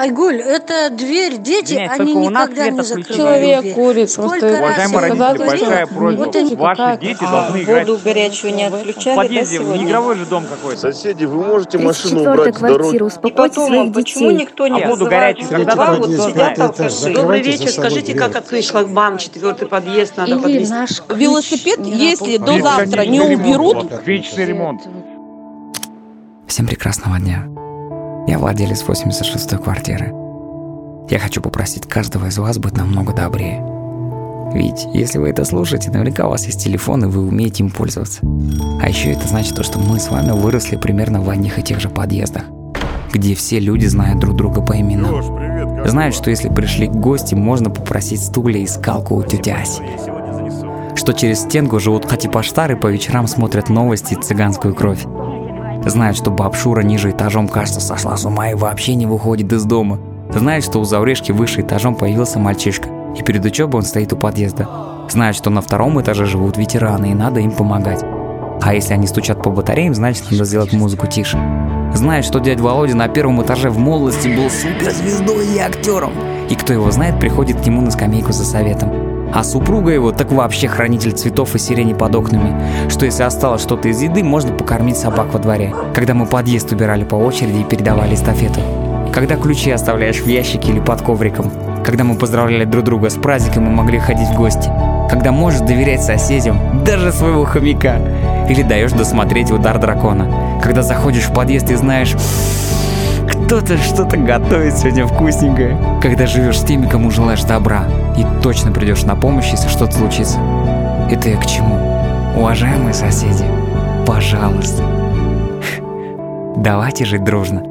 Айгуль, это дверь, дети, Извиняюсь, они никогда не закрывают Человек дверь. курит, Сколько Уважаемые родители, большая вот просьба. они- Ваши дети а, должны играть Воду горячую не в отключали, да, подъезде. Не игровой же дом какой-то. Соседи, вы можете машину 34-я убрать с дороги? И потом, своих почему детей. никто не А воду горячую когда Вот подъезд сидят алкаши. Добрый вечер, скажите, как открыть шлагбаум, четвертый подъезд надо подвести? Велосипед, если до завтра не уберут, вот, Конечный ремонт. Всем прекрасного дня. Я владелец 86-й квартиры. Я хочу попросить каждого из вас быть намного добрее. Ведь если вы это слушаете, наверняка у вас есть телефон, и вы умеете им пользоваться. А еще это значит то, что мы с вами выросли примерно в одних и тех же подъездах, где все люди знают друг друга по именам. Лёш, привет, Знают, что если пришли гости, можно попросить стулья и скалку у тети Аси. Что через стенку живут хатипаштары по вечерам смотрят новости и цыганскую кровь. Знают, что баб Шура ниже этажом, кажется, сошла с ума и вообще не выходит из дома. Знают, что у Заврешки выше этажом появился мальчишка, и перед учебой он стоит у подъезда. Знают, что на втором этаже живут ветераны, и надо им помогать. А если они стучат по батареям, значит, надо сделать музыку тише. Знает, что дядя Володя на первом этаже в молодости был суперзвездой и актером. И кто его знает, приходит к нему на скамейку за советом. А супруга его так вообще хранитель цветов и сирени под окнами, что если осталось что-то из еды, можно покормить собак во дворе. Когда мы подъезд убирали по очереди и передавали эстафету. Когда ключи оставляешь в ящике или под ковриком. Когда мы поздравляли друг друга с праздником и могли ходить в гости. Когда можешь доверять соседям, даже своего хомяка. Или даешь досмотреть удар дракона. Когда заходишь в подъезд и знаешь, кто-то что-то готовит сегодня вкусненькое. Когда живешь с теми, кому желаешь добра, и точно придешь на помощь, если что-то случится. Это я к чему? Уважаемые соседи, пожалуйста, давайте жить дружно.